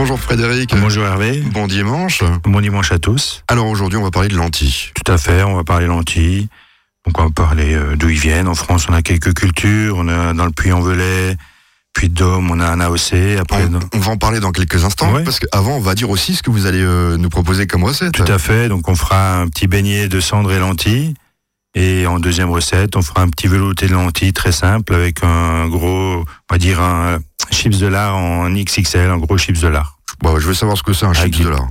Bonjour Frédéric. Bonjour Hervé. Bon dimanche. Bon dimanche à tous. Alors aujourd'hui, on va parler de lentilles. Tout à fait, on va parler lentilles. Donc on va parler euh, d'où ils viennent. En France, on a quelques cultures. On a dans le Puy-en-Velay, puis de Dôme, on a un AOC. Après, on, on, va en parler dans quelques instants. Ouais. Parce qu'avant, on va dire aussi ce que vous allez euh, nous proposer comme recette. Tout à fait. Donc on fera un petit beignet de cendres et lentilles. Et en deuxième recette, on fera un petit velouté de lentilles très simple avec un gros, on va dire un chips de lard en XXL, un gros chips de lard. Bon, je veux savoir ce que c'est un Avec chips de lard.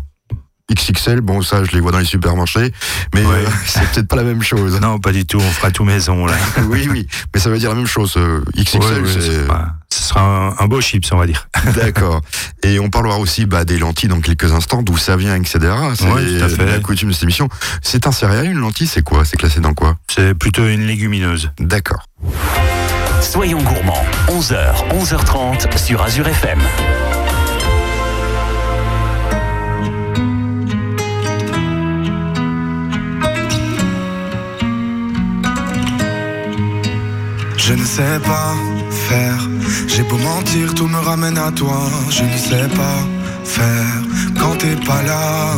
XXL, bon ça je les vois dans les supermarchés, mais Ouais. euh, c'est peut-être pas la même chose. Non, pas du tout. On fera tout maison là. oui, oui, mais ça veut dire la même chose. euh, XXL, Ouais, ouais, c'est ce sera- un, un beau chips, on va dire. d'accord. Et on parlera aussi bah, des lentilles dans quelques instants, d'où ça vient, etc. C'est la coutume de cette émission. C'est un céréal, une lentille, c'est quoi? C'est classé dans quoi? C'est plutôt une légumineuse. D'accord. Soyons gourmands, 11h, 11h30 sur Azure FM. Je ne sais pas faire. J'ai beau mentir, tout me ramène à toi. Je ne sais pas faire quand t'es pas là.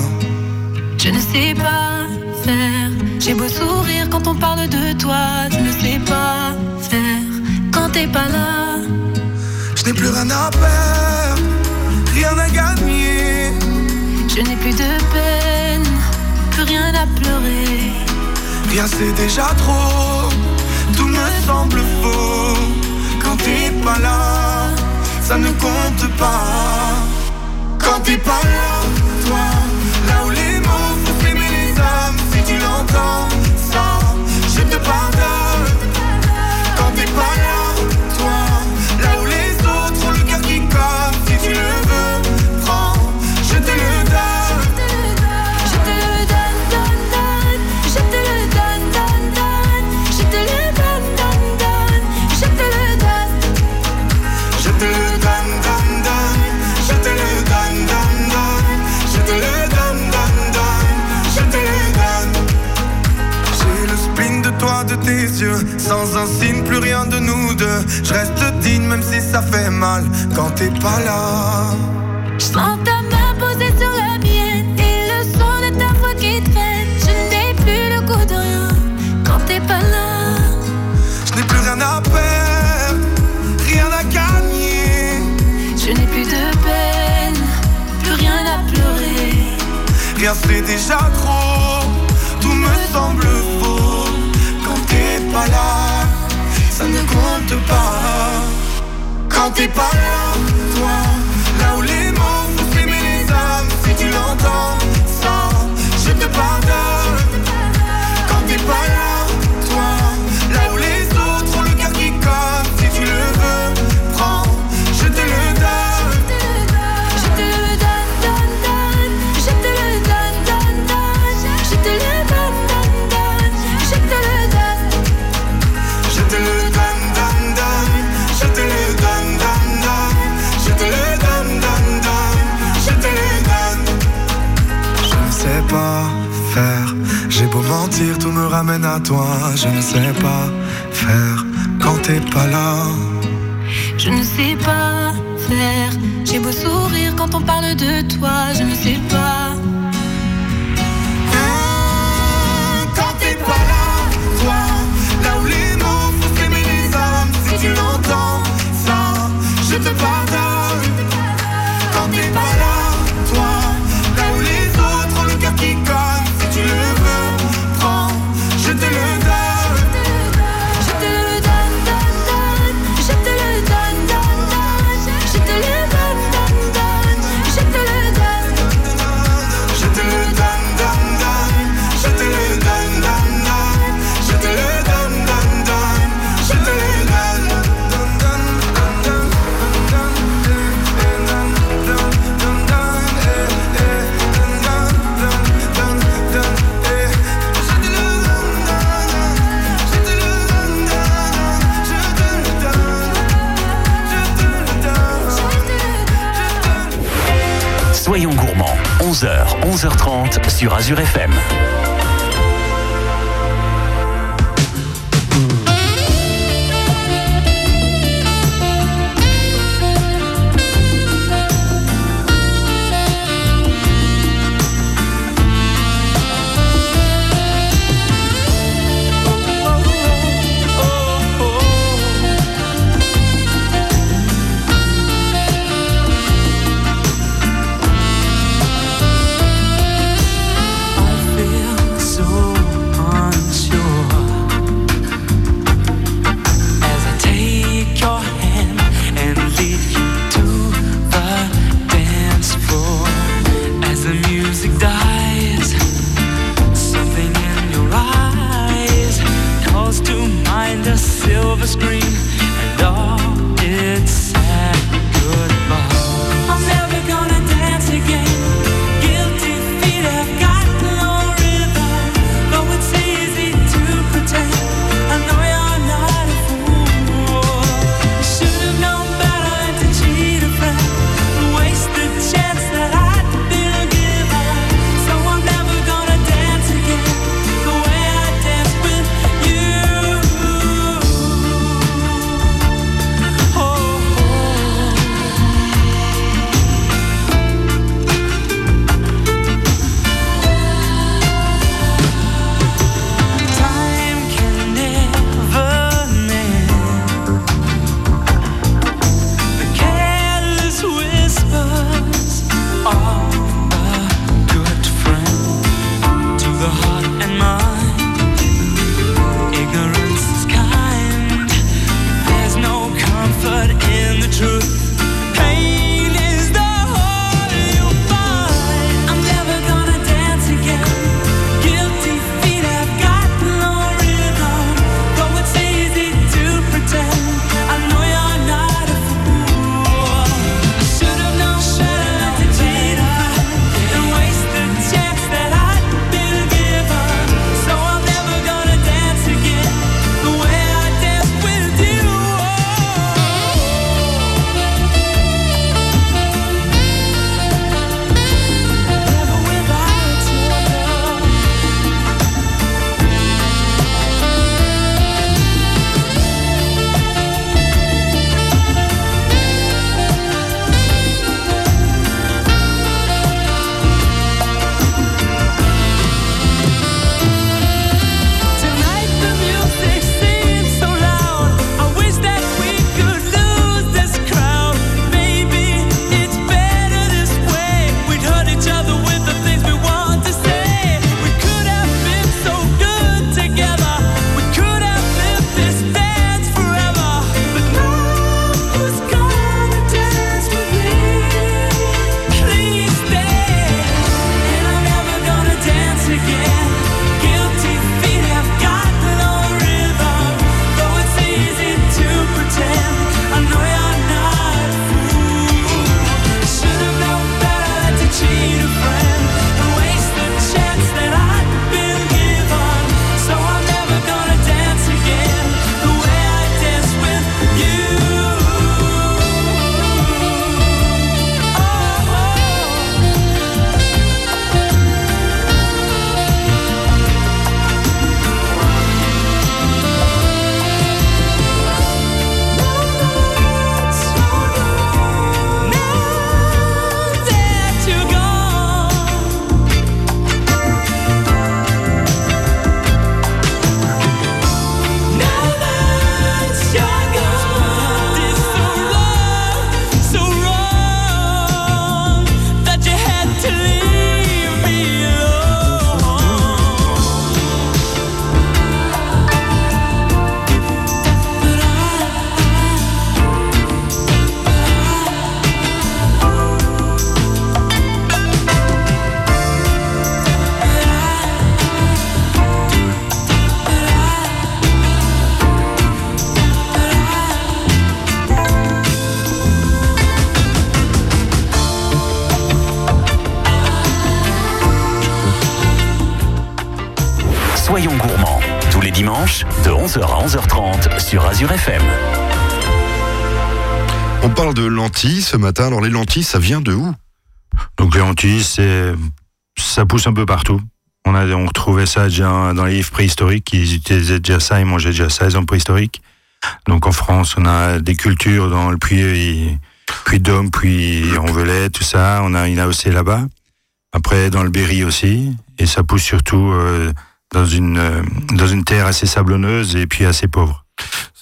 Je ne sais pas faire. J'ai beau sourire quand on parle de toi. Je ne sais pas faire quand t'es pas là. Je n'ai plus rien à perdre, rien à gagner. Je n'ai plus de peine, plus rien à pleurer. Rien c'est déjà trop, tout me semble faux. Quand t'es pas là, ça ne compte pas. Quand t'es pas là, toi, là où les mots font s'aimer les âmes, si tu l'entends, ça, je te pardonne. Tout me ramène à toi. Je ne sais pas faire quand t'es pas là. Je ne sais pas faire. J'ai beau sourire quand on parle de toi. Je ne sais pas. Azure FM. Azure FM. On parle de lentilles ce matin. Alors les lentilles, ça vient de où Donc les lentilles, c'est, ça pousse un peu partout. On a, on retrouvait ça déjà dans les livres préhistoriques. Ils utilisaient déjà ça, ils mangeaient déjà ça, les hommes préhistoriques. Donc en France, on a des cultures dans le puits, puits d'Homme, puis Envelay, tout ça. On a une AOC là-bas. Après, dans le Berry aussi. Et ça pousse surtout euh, dans une euh, dans une terre assez sablonneuse et puis assez pauvre.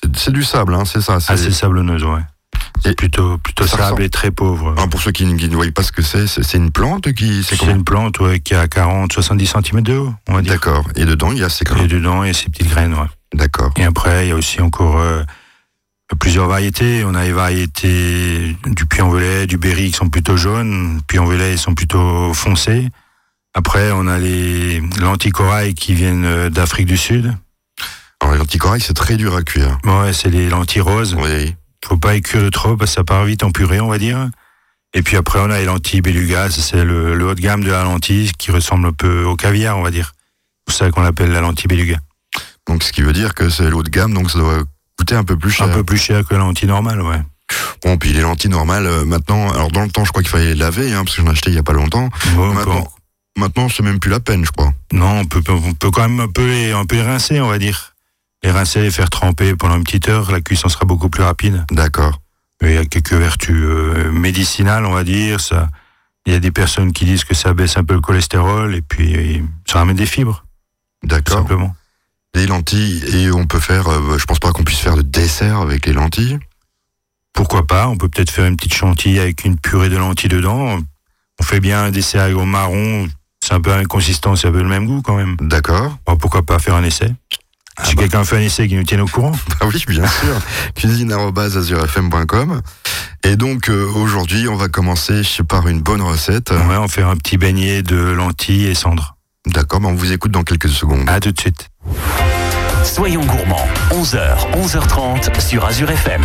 C'est- C'est du sable, hein, c'est ça. c'est- Assez sablonneuse, ouais. Et- C'est plutôt plutôt Ça sable ressemble- et très pauvre. Ah, pour ceux qui, qui ne voient pas ce que c'est, c'est c'est une plante qui. C'est C'est une plante ouais, qui a 40-70 cm de haut, on va dire. D'accord. Et dedans, il y a ces Et grains. dedans, il y a ces petites graines, ouais. D'accord. Et après, il y a aussi encore euh, plusieurs variétés. On a les variétés du puy-en-velay, du berry qui sont plutôt jaunes, puy-en-velay ils sont plutôt foncés. Après, on a les lentilles corail qui viennent euh, d'Afrique du Sud. Alors les lentilles corail, c'est très dur à cuire. Ouais, c'est les lentilles roses. Oui. Faut pas y cuire de trop parce que ça part vite en purée, on va dire. Et puis après, on a les lentilles beluga, c'est le, le haut de gamme de la lentille qui ressemble un peu au caviar, on va dire. C'est pour ça qu'on l'appelle la lentille beluga. Donc ce qui veut dire que c'est l'eau de gamme, donc ça doit coûter un peu plus cher. Un peu plus cher que la lentille normale, ouais. Bon, puis les lentilles normales, euh, maintenant, alors dans le temps, je crois qu'il fallait les laver, hein, parce que j'en ai acheté il y a pas longtemps. Ouais, maintenant, maintenant, c'est même plus la peine, je crois. Non, on peut, on peut quand même un peu, les, un peu les rincer, on va dire. Les rincer, les faire tremper pendant une petite heure, la cuisson sera beaucoup plus rapide. D'accord. Il y a quelques vertus euh, médicinales, on va dire. Ça, il y a des personnes qui disent que ça baisse un peu le cholestérol et puis euh, ça ramène des fibres, D'accord. simplement. Les lentilles, et on peut faire, euh, je pense pas qu'on puisse faire de dessert avec les lentilles. Pourquoi pas On peut peut-être faire une petite chantilly avec une purée de lentilles dedans. On fait bien un dessert au marron. C'est un peu consistance, c'est un peu le même goût quand même. D'accord. Pourquoi pas faire un essai Si bah. quelqu'un fait un essai, qui nous tienne au courant. Ah oui, bien sûr. cuisine.azurfm.com. Et donc, euh, aujourd'hui, on va commencer par une bonne recette. Ouais, on fait un petit beignet de lentilles et cendres. D'accord, mais on vous écoute dans quelques secondes. À tout de suite. Soyons gourmands, 11h, 11h30 sur Azure FM.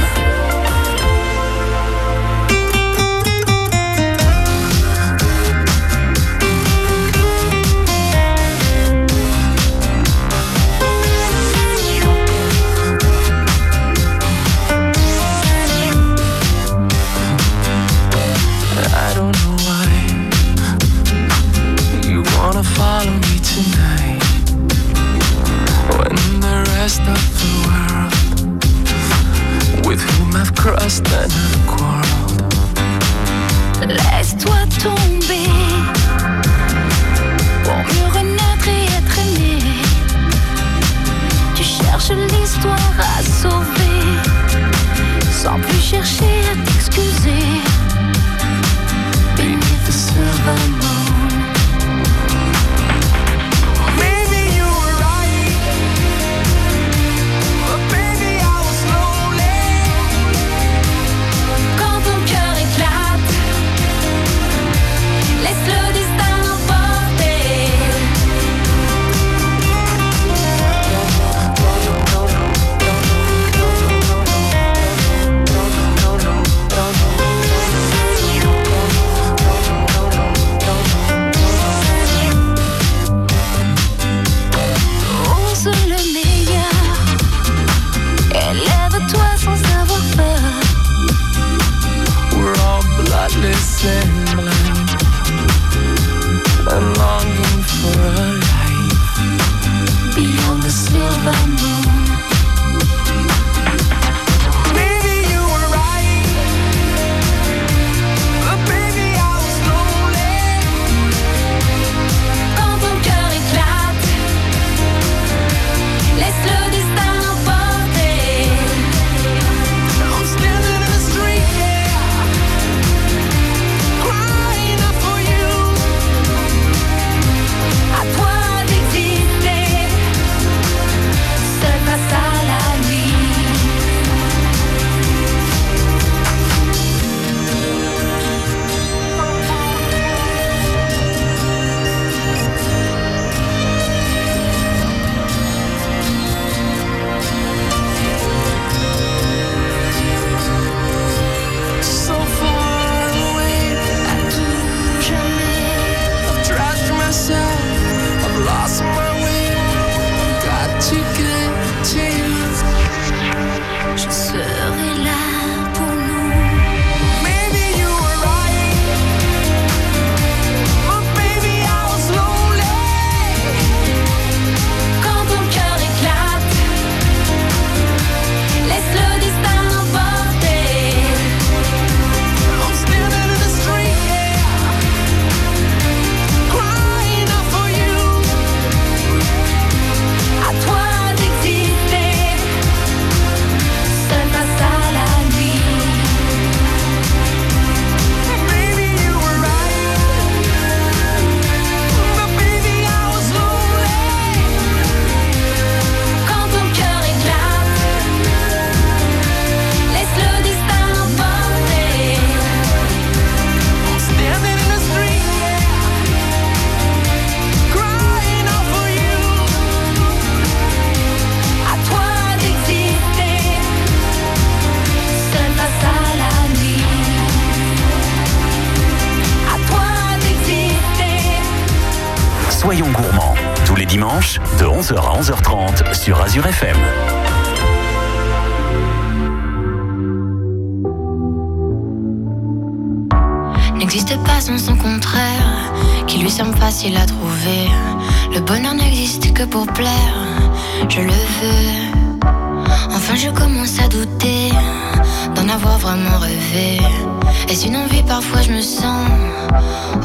Est-ce une Parfois, je me sens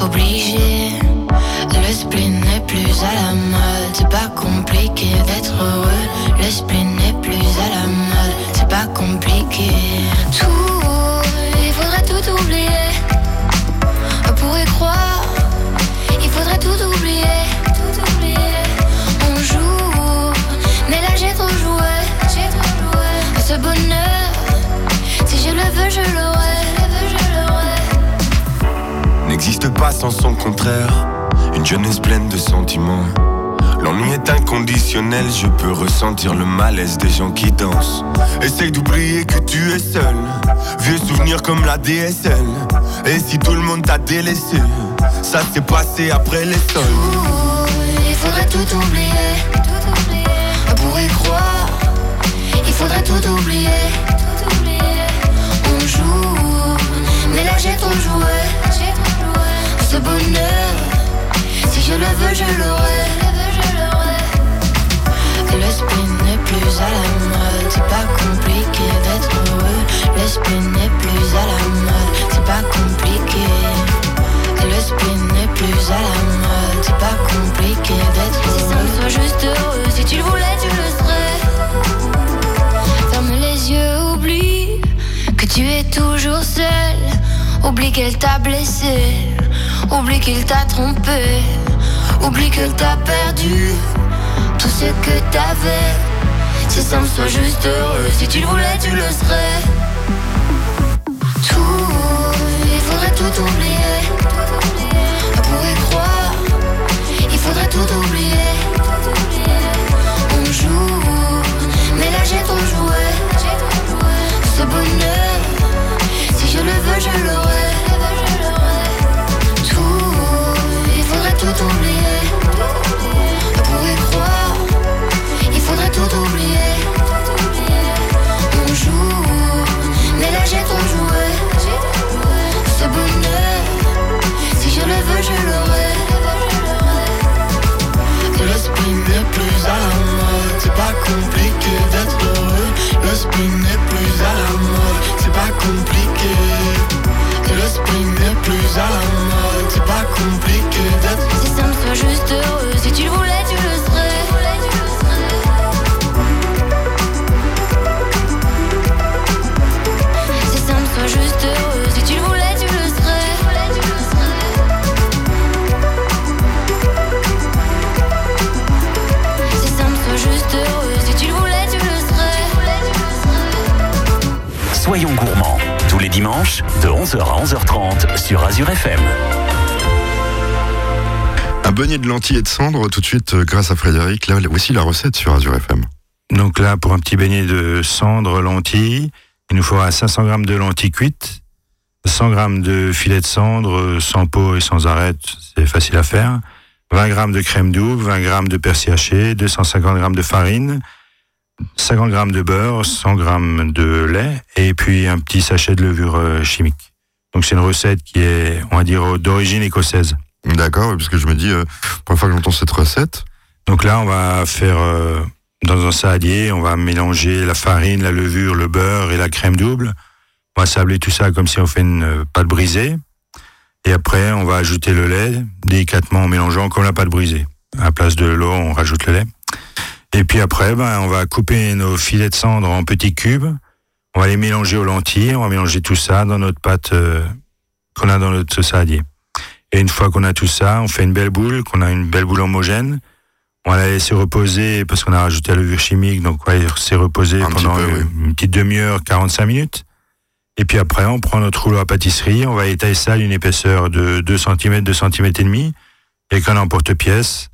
obligée. Le spleen n'est plus à la mode, c'est pas compliqué d'être heureux. Le spleen n'est plus à la mode, c'est pas compliqué. Tout, il faudrait tout oublier. On pourrait croire, il faudrait tout oublier. Tout oublier. On joue, mais là j'ai trop joué. J'ai trop joué. Ce bonheur, je le veux, je l'aurai. N'existe pas sans son contraire. Une jeunesse pleine de sentiments. L'ennui est inconditionnel, je peux ressentir le malaise des gens qui dansent. Essaye d'oublier que tu es seul. Vieux souvenirs comme la DSL. Et si tout le monde t'a délaissé, ça s'est passé après les sols. Il faudrait tout oublier. Tout oublier. On pourrait croire. Il faudrait. Tout oublier. Mais là j'ai trop joué. Ce bonheur. Si je le veux, je l'aurai. Le spin n'est plus à la mode. C'est pas compliqué d'être heureux. Le spin n'est plus à la mode. C'est pas compliqué. Le spin n'est plus à la mode, c'est pas compliqué d'être heureux. Si ça me soit juste heureux, toujours seul. Oublie qu'elle t'a blessé, oublie qu'il t'a trompé, oublie que t'a perdu tout ce que t'avais. Si me soit juste heureux, si tu le voulais, tu le serais. Tout, il faudrait tout oublier. On pourrait croire, il faudrait tout oublier. Je à 11h30 sur Azure FM. Un beignet de lentilles et de cendres, tout de suite, euh, grâce à Frédéric. Là, voici la recette sur Azure FM. Donc là, pour un petit beignet de cendres lentilles, il nous faudra 500 grammes de lentilles cuites, 100 grammes de filet de cendre euh, sans peau et sans arête, c'est facile à faire, 20 grammes de crème double, 20 grammes de persil haché, 250 grammes de farine, 50 grammes de beurre, 100 grammes de lait et puis un petit sachet de levure euh, chimique. Donc c'est une recette qui est, on va dire, d'origine écossaise. D'accord, parce que je me dis, euh, première fois que j'entends cette recette, Donc là, on va faire euh, dans un saladier, on va mélanger la farine, la levure, le beurre et la crème double. On va sabler tout ça comme si on fait une euh, pâte brisée. Et après, on va ajouter le lait délicatement en mélangeant comme la pâte brisée. À la place de l'eau, on rajoute le lait. Et puis après, ben, on va couper nos filets de cendre en petits cubes. On va les mélanger aux lentilles. On va mélanger tout ça dans notre pâte euh, qu'on a dans notre saladier. Et une fois qu'on a tout ça, on fait une belle boule, qu'on a une belle boule homogène. On va la laisser reposer parce qu'on a rajouté la levure chimique, donc on va la laisser reposer Un petit pendant peu, une, oui. une petite demi-heure, 45 minutes. Et puis après, on prend notre rouleau à pâtisserie, on va étaler ça d'une épaisseur de 2 cm, 2 cm et demi, avec un emporte-pièce.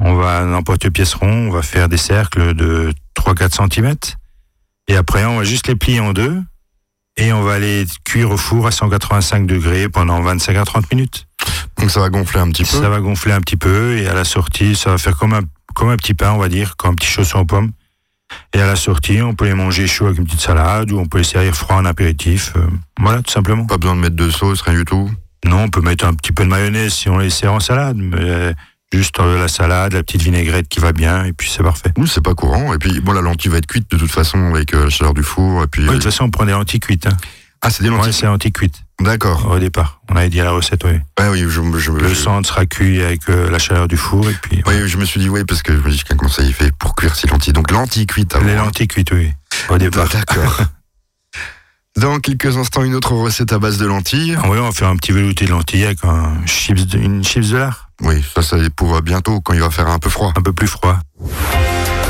On va, un emporte-pièce rond, on va faire des cercles de 3-4 cm. Et après, on va juste les plier en deux. Et on va les cuire au four à 185 degrés pendant 25 à 30 minutes. Donc ça va gonfler un petit peu. Ça va gonfler un petit peu et à la sortie, ça va faire comme un, comme un petit pain, on va dire, comme un petit chausson aux pommes. Et à la sortie, on peut les manger chaud avec une petite salade ou on peut les servir froid en apéritif. euh, voilà, tout simplement. Pas besoin de mettre de sauce, rien du tout. Non, on peut mettre un petit peu de mayonnaise si on les sert en salade, mais euh, juste euh, la salade, la petite vinaigrette qui va bien et puis c'est parfait. Oui, c'est pas courant. Et puis, bon, la lentille va être cuite de toute façon avec euh, la chaleur du four. Et puis, Oui, de euh, toute façon, on prend des lentilles cuites. Hein. ah, c'est des Ouais, lentilles. c'est lentilles cuites D'accord. au départ. On avait dit à la recette, oui. Ouais, oui, je, je, Le je- centre sera cuit avec euh, la chaleur du four et puis Oui, je me suis dit, oui, parce que je me dis, comment ça y fait pour cuire ces lentilles Donc, lentilles cuites avant. les lentilles cuites, oui. Au départ. D'accord. Dans quelques instants, une autre recette à base de lentilles. Ah Oui, on va faire un petit velouté de lentilles avec un chips de- une chips de lard, Oui, ça, c'est pour euh, bientôt, quand il va faire un peu froid. un peu plus froid.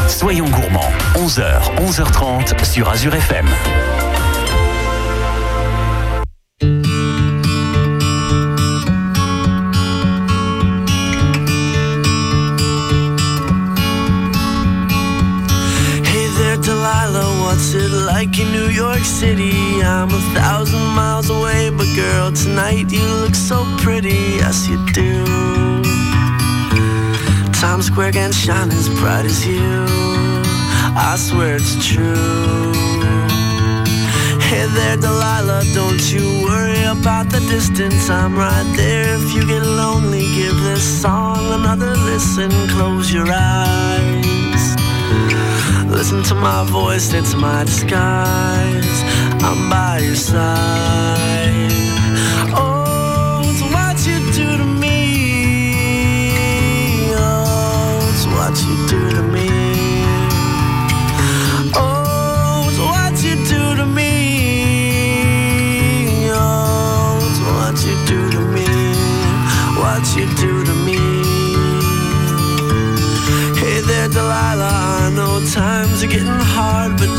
Soyons gourmands, 11h, 11h30 sur Azure FM. Hey there, Delilah, what's it like in New York City? I'm a thousand miles away, but girl, tonight you look so pretty, yes you do. Times Square can't shine as bright as you, I swear it's true. Hey there, Delilah, don't you worry about the distance. I'm right there. If you get lonely, give this song another listen. Close your eyes. Listen to my voice, it's my disguise. I'm by your side.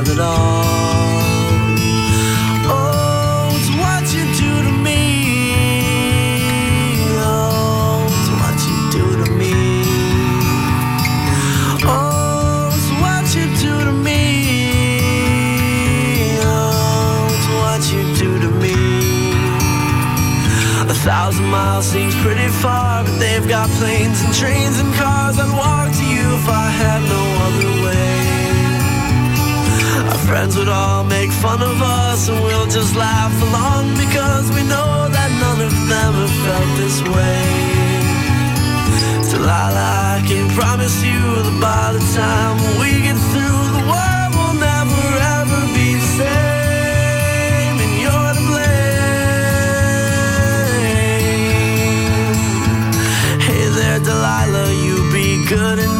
Have it all. Oh, it's what you do to me. Oh, it's what you do to me. Oh, it's what you do to me. Oh, it's what you do to me. A thousand miles seems pretty far, but they've got planes and trains and cars. I'd walk to you if I had no friends would all make fun of us, and we'll just laugh along because we know that none of them have felt this way. Delilah, I can promise you that by the time we get through, the world will never ever be the same, and you're to blame. Hey there, Delilah, you be good and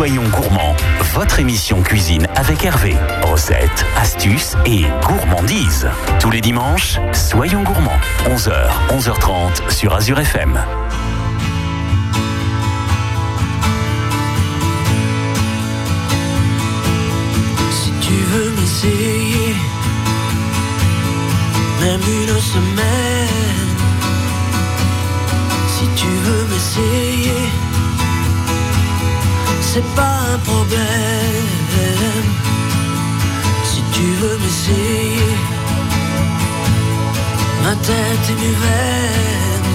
Soyons gourmands, votre émission cuisine avec Hervé. Recettes, astuces et gourmandises. Tous les dimanches, soyons gourmands. 11h, 11h30 sur Azure FM. Si tu veux m'essayer, même une semaine. Si tu veux m'essayer c'est pas un problème. Si tu veux m'essayer, ma tête et mes veines,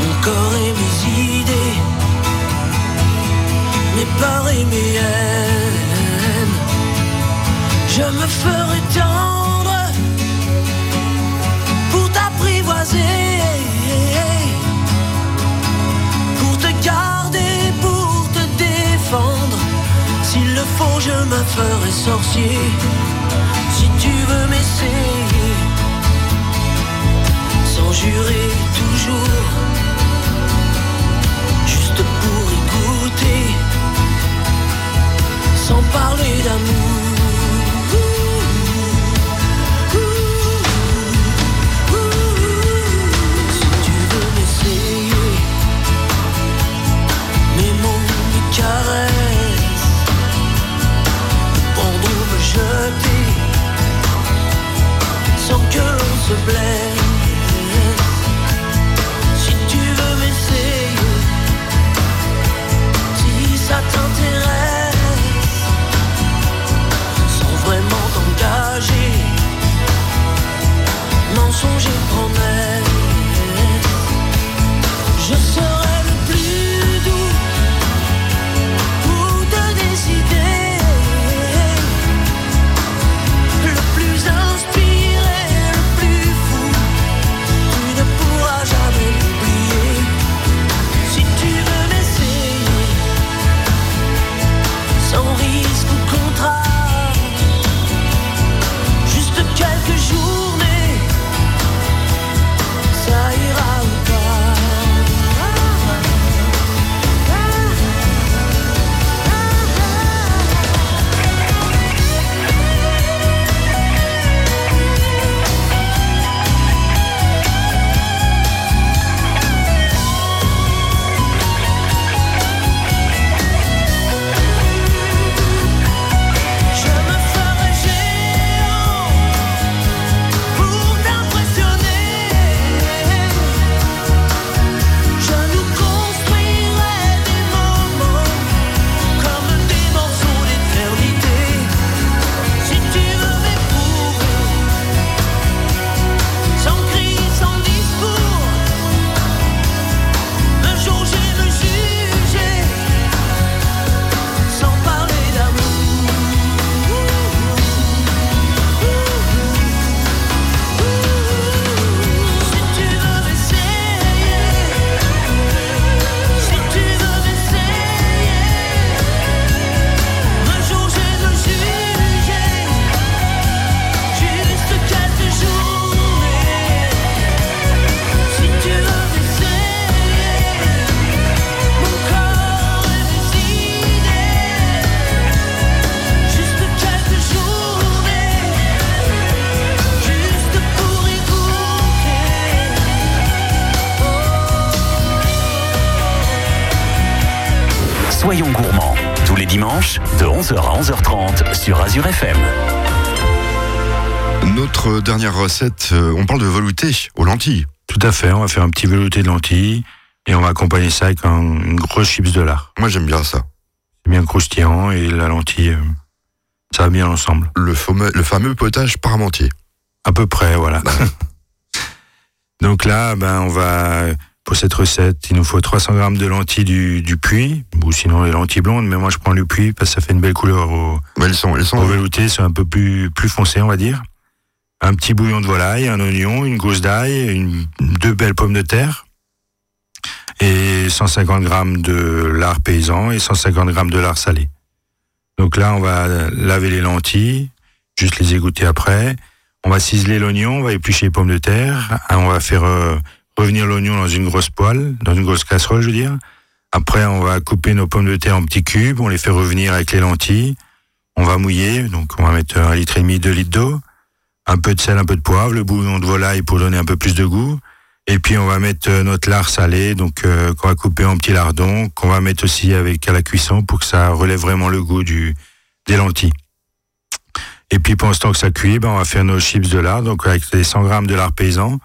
mon corps et mes idées, mes peurs et mes haines. Je me ferai tendre me ferai sorcier. Si tu veux m'essayer, sans jurer toujours, juste pour écouter, sans parler d'amour. blame Soyons gourmands, tous les dimanches, de 11h à 11h30 sur Azure FM. Notre dernière recette, euh, on parle de velouté aux lentilles. Tout à fait, on va faire un petit velouté de lentilles et on va accompagner ça avec un- une grosse chips de lard. Moi, j'aime bien ça. C'est bien croustillant et la lentille, euh, ça va bien ensemble. Le fameux, le fameux potage parmentier. À peu près, voilà. Donc là, ben, on va, pour cette recette, il nous faut 300 grammes de lentilles du, du puits, ou sinon les lentilles blondes, mais moi je prends le puits parce que ça fait une belle couleur au, Mais elles sont, elles sont au velouté, c'est un peu plus, plus foncé, on va dire. Un petit bouillon de volaille, un oignon, une gousse d'ail, deux belles pommes de terre, et 150 grammes de lard paysan et 150 grammes de lard salé. Donc là, on va laver les lentilles, juste les égoutter après. On va ciseler l'oignon, on va éplucher les pommes de terre, hein, on va faire euh, revenir l'oignon dans une grosse poêle, dans une grosse casserole, je veux dire. Après, on va couper nos pommes de terre en petits cubes, on les fait revenir avec les lentilles. On va mouiller, donc on va mettre un litre et demi, deux litres d'eau, un peu de sel, un peu de poivre, le bouillon de volaille pour donner un peu plus de goût. Et puis on va mettre euh, notre lard salé, donc euh, qu'on va couper en petits lardons, qu'on va mettre aussi avec à la cuisson pour que ça relève vraiment le goût du des lentilles. Et puis pendant ce temps que ça cuit, ben, on va faire nos chips de lard. Donc avec les 100 grammes de lard paysan,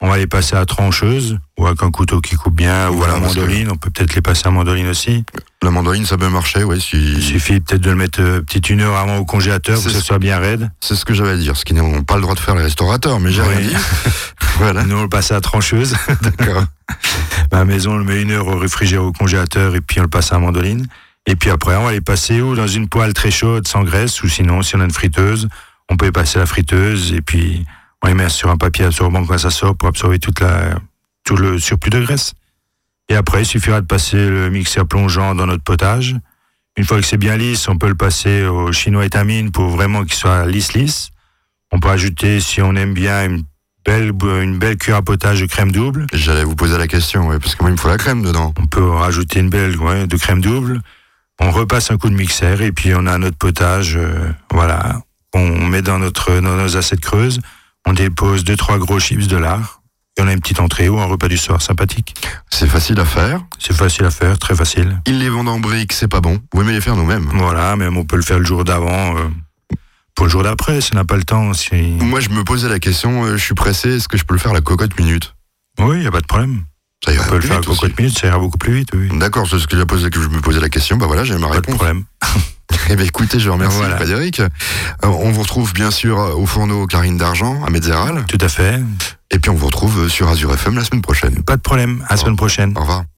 on va les passer à trancheuse ou avec un couteau qui coupe bien ou à la que- mandoline. On peut peut-être les passer à mandoline aussi. La mandarine, ça peut marcher. Il Si... suffit peut-être de le mettre euh, petite une heure avant au congélateur pour que ce soit bien raide. C'est ce que j'avais à dire. Ce qu'ils n'ont pas le droit de faire les restaurateurs, mais j'ai Oui. rien dit. voilà, Nous on le passe à la trancheuse. d'accord. à la maison, on le met une heure au réfrigérateur au congélateur et puis on le passe à la mandoline. Et puis après, on va les passer ou dans une poêle très chaude sans graisse ou sinon, si on a une friteuse, on peut les passer à la friteuse et puis on met sur un papier absorbant quand ça sort pour absorber toute la, tout le surplus de graisse. Et après, il suffira de passer le mixeur plongeant dans notre potage. Une fois que c'est bien lisse, on peut le passer au chinois étamine pour vraiment qu'il soit lisse-lisse. On peut ajouter, si on aime bien, une belle, une belle cuillère à potage de crème double. J'allais vous poser la question, ouais, parce que moi, il me faut la crème dedans. On peut rajouter une belle ouais, de crème double. On repasse un coup de mixeur et puis on a notre potage. euh, voilà. On met dans, notre, dans nos assiettes creuses. On dépose deux, trois gros chips de lard. Et on a une petite entrée ou un repas du soir sympathique. C'est facile à faire. C'est facile à faire, très facile. Ils les vendent en briques, c'est pas bon. Vous aimez les faire nous-mêmes. Voilà, même on peut le faire le jour d'avant. euh, pour le jour d'après, on n'a pas le temps. Si... Moi, je me posais la question, euh, je suis pressé, est-ce que je peux le faire à la cocotte minute? Oui, il n'y a pas de problème. Ça ira On peut le plus faire à vite aussi. cocotte minute, ça ira beaucoup plus vite. Oui. D'accord, c'est ce que posé, que je me posais la question. Bah voilà, j'ai ma Pas de réponse. problème. Eh bien, écoutez, je remercie Voilà. Frédéric. Euh, on vous retrouve bien sûr euh, au fourneau Carine d'Argent à Metzeral. Tout à fait. Et puis on vous retrouve euh, sur Azure FM la semaine prochaine. Pas de problème. À la semaine prochaine. Au revoir.